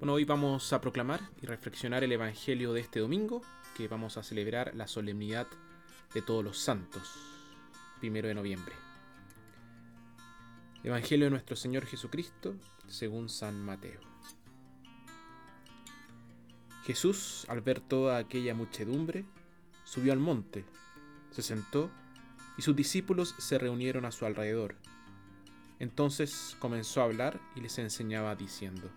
Bueno, hoy vamos a proclamar y reflexionar el Evangelio de este domingo, que vamos a celebrar la solemnidad de todos los santos, primero de noviembre. Evangelio de nuestro Señor Jesucristo, según San Mateo. Jesús, al ver toda aquella muchedumbre, subió al monte, se sentó y sus discípulos se reunieron a su alrededor. Entonces comenzó a hablar y les enseñaba diciendo,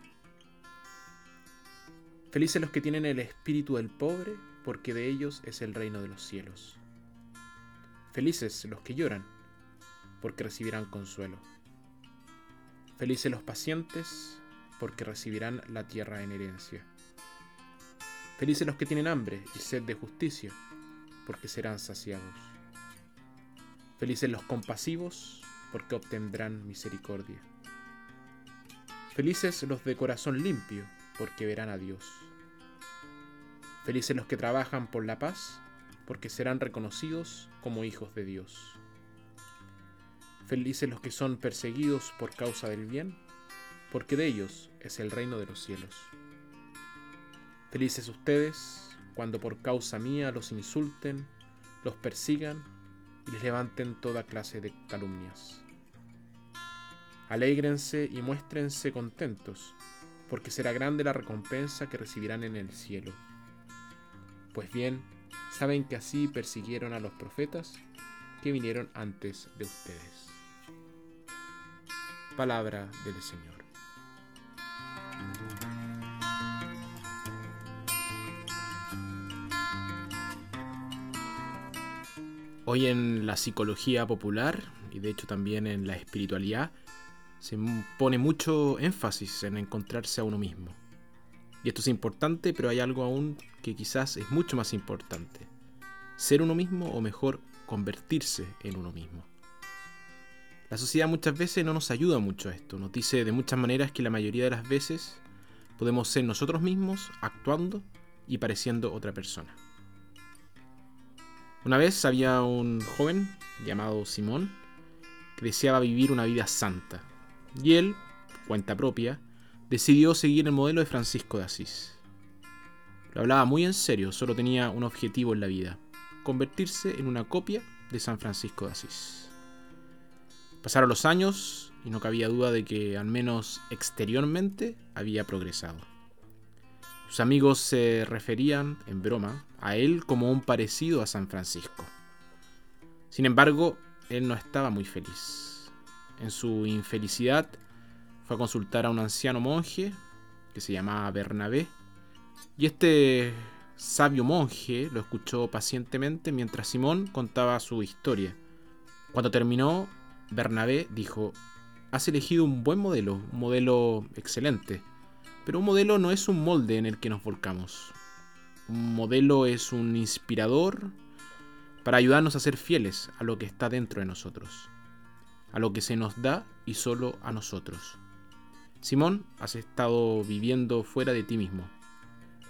Felices los que tienen el espíritu del pobre, porque de ellos es el reino de los cielos. Felices los que lloran, porque recibirán consuelo. Felices los pacientes, porque recibirán la tierra en herencia. Felices los que tienen hambre y sed de justicia, porque serán saciados. Felices los compasivos, porque obtendrán misericordia. Felices los de corazón limpio, porque verán a Dios. Felices los que trabajan por la paz, porque serán reconocidos como hijos de Dios. Felices los que son perseguidos por causa del bien, porque de ellos es el reino de los cielos. Felices ustedes cuando por causa mía los insulten, los persigan y les levanten toda clase de calumnias. Alégrense y muéstrense contentos, porque será grande la recompensa que recibirán en el cielo. Pues bien, saben que así persiguieron a los profetas que vinieron antes de ustedes. Palabra del Señor. Hoy en la psicología popular y de hecho también en la espiritualidad se pone mucho énfasis en encontrarse a uno mismo. Y esto es importante, pero hay algo aún que quizás es mucho más importante. Ser uno mismo o mejor convertirse en uno mismo. La sociedad muchas veces no nos ayuda mucho a esto. Nos dice de muchas maneras que la mayoría de las veces podemos ser nosotros mismos actuando y pareciendo otra persona. Una vez había un joven llamado Simón que deseaba vivir una vida santa. Y él, cuenta propia, decidió seguir el modelo de Francisco de Asís. Lo hablaba muy en serio, solo tenía un objetivo en la vida, convertirse en una copia de San Francisco de Asís. Pasaron los años y no cabía duda de que, al menos exteriormente, había progresado. Sus amigos se referían, en broma, a él como un parecido a San Francisco. Sin embargo, él no estaba muy feliz. En su infelicidad fue a consultar a un anciano monje que se llamaba Bernabé, y este sabio monje lo escuchó pacientemente mientras Simón contaba su historia. Cuando terminó, Bernabé dijo, has elegido un buen modelo, un modelo excelente. Pero un modelo no es un molde en el que nos volcamos. Un modelo es un inspirador para ayudarnos a ser fieles a lo que está dentro de nosotros, a lo que se nos da y solo a nosotros. Simón, has estado viviendo fuera de ti mismo.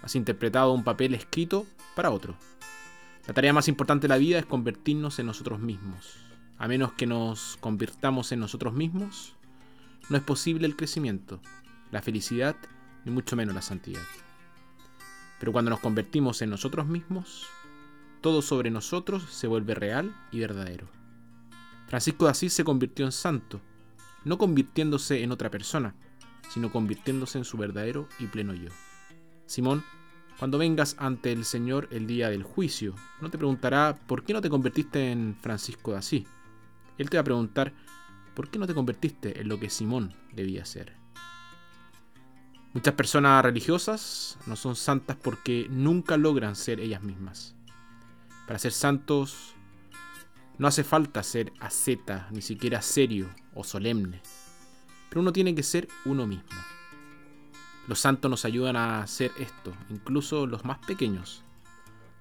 Has interpretado un papel escrito para otro. La tarea más importante de la vida es convertirnos en nosotros mismos. A menos que nos convirtamos en nosotros mismos, no es posible el crecimiento, la felicidad ni mucho menos la santidad. Pero cuando nos convertimos en nosotros mismos, todo sobre nosotros se vuelve real y verdadero. Francisco de Asís se convirtió en santo, no convirtiéndose en otra persona, sino convirtiéndose en su verdadero y pleno yo. Simón, cuando vengas ante el Señor el día del juicio, no te preguntará por qué no te convertiste en Francisco de Asís. Él te va a preguntar por qué no te convertiste en lo que Simón debía ser. Muchas personas religiosas no son santas porque nunca logran ser ellas mismas. Para ser santos no hace falta ser asceta, ni siquiera serio o solemne. Pero uno tiene que ser uno mismo. Los santos nos ayudan a hacer esto, incluso los más pequeños.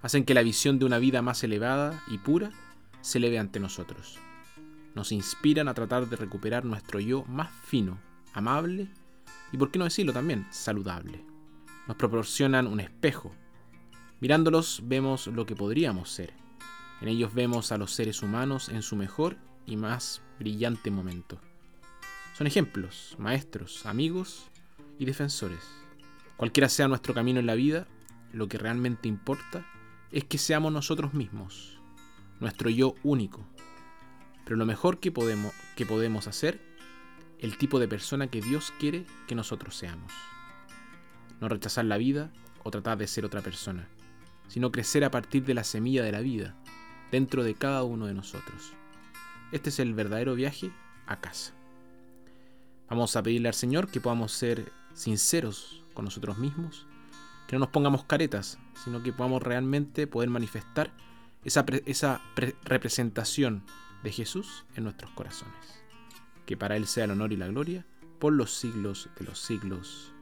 Hacen que la visión de una vida más elevada y pura se eleve ante nosotros. Nos inspiran a tratar de recuperar nuestro yo más fino, amable y por qué no decirlo también, saludable. Nos proporcionan un espejo. Mirándolos vemos lo que podríamos ser. En ellos vemos a los seres humanos en su mejor y más brillante momento. Son ejemplos, maestros, amigos y defensores. Cualquiera sea nuestro camino en la vida, lo que realmente importa es que seamos nosotros mismos, nuestro yo único. Pero lo mejor que podemos, que podemos hacer, el tipo de persona que Dios quiere que nosotros seamos. No rechazar la vida o tratar de ser otra persona, sino crecer a partir de la semilla de la vida dentro de cada uno de nosotros. Este es el verdadero viaje a casa. Vamos a pedirle al Señor que podamos ser sinceros con nosotros mismos, que no nos pongamos caretas, sino que podamos realmente poder manifestar esa, esa representación de Jesús en nuestros corazones. Que para Él sea el honor y la gloria por los siglos de los siglos.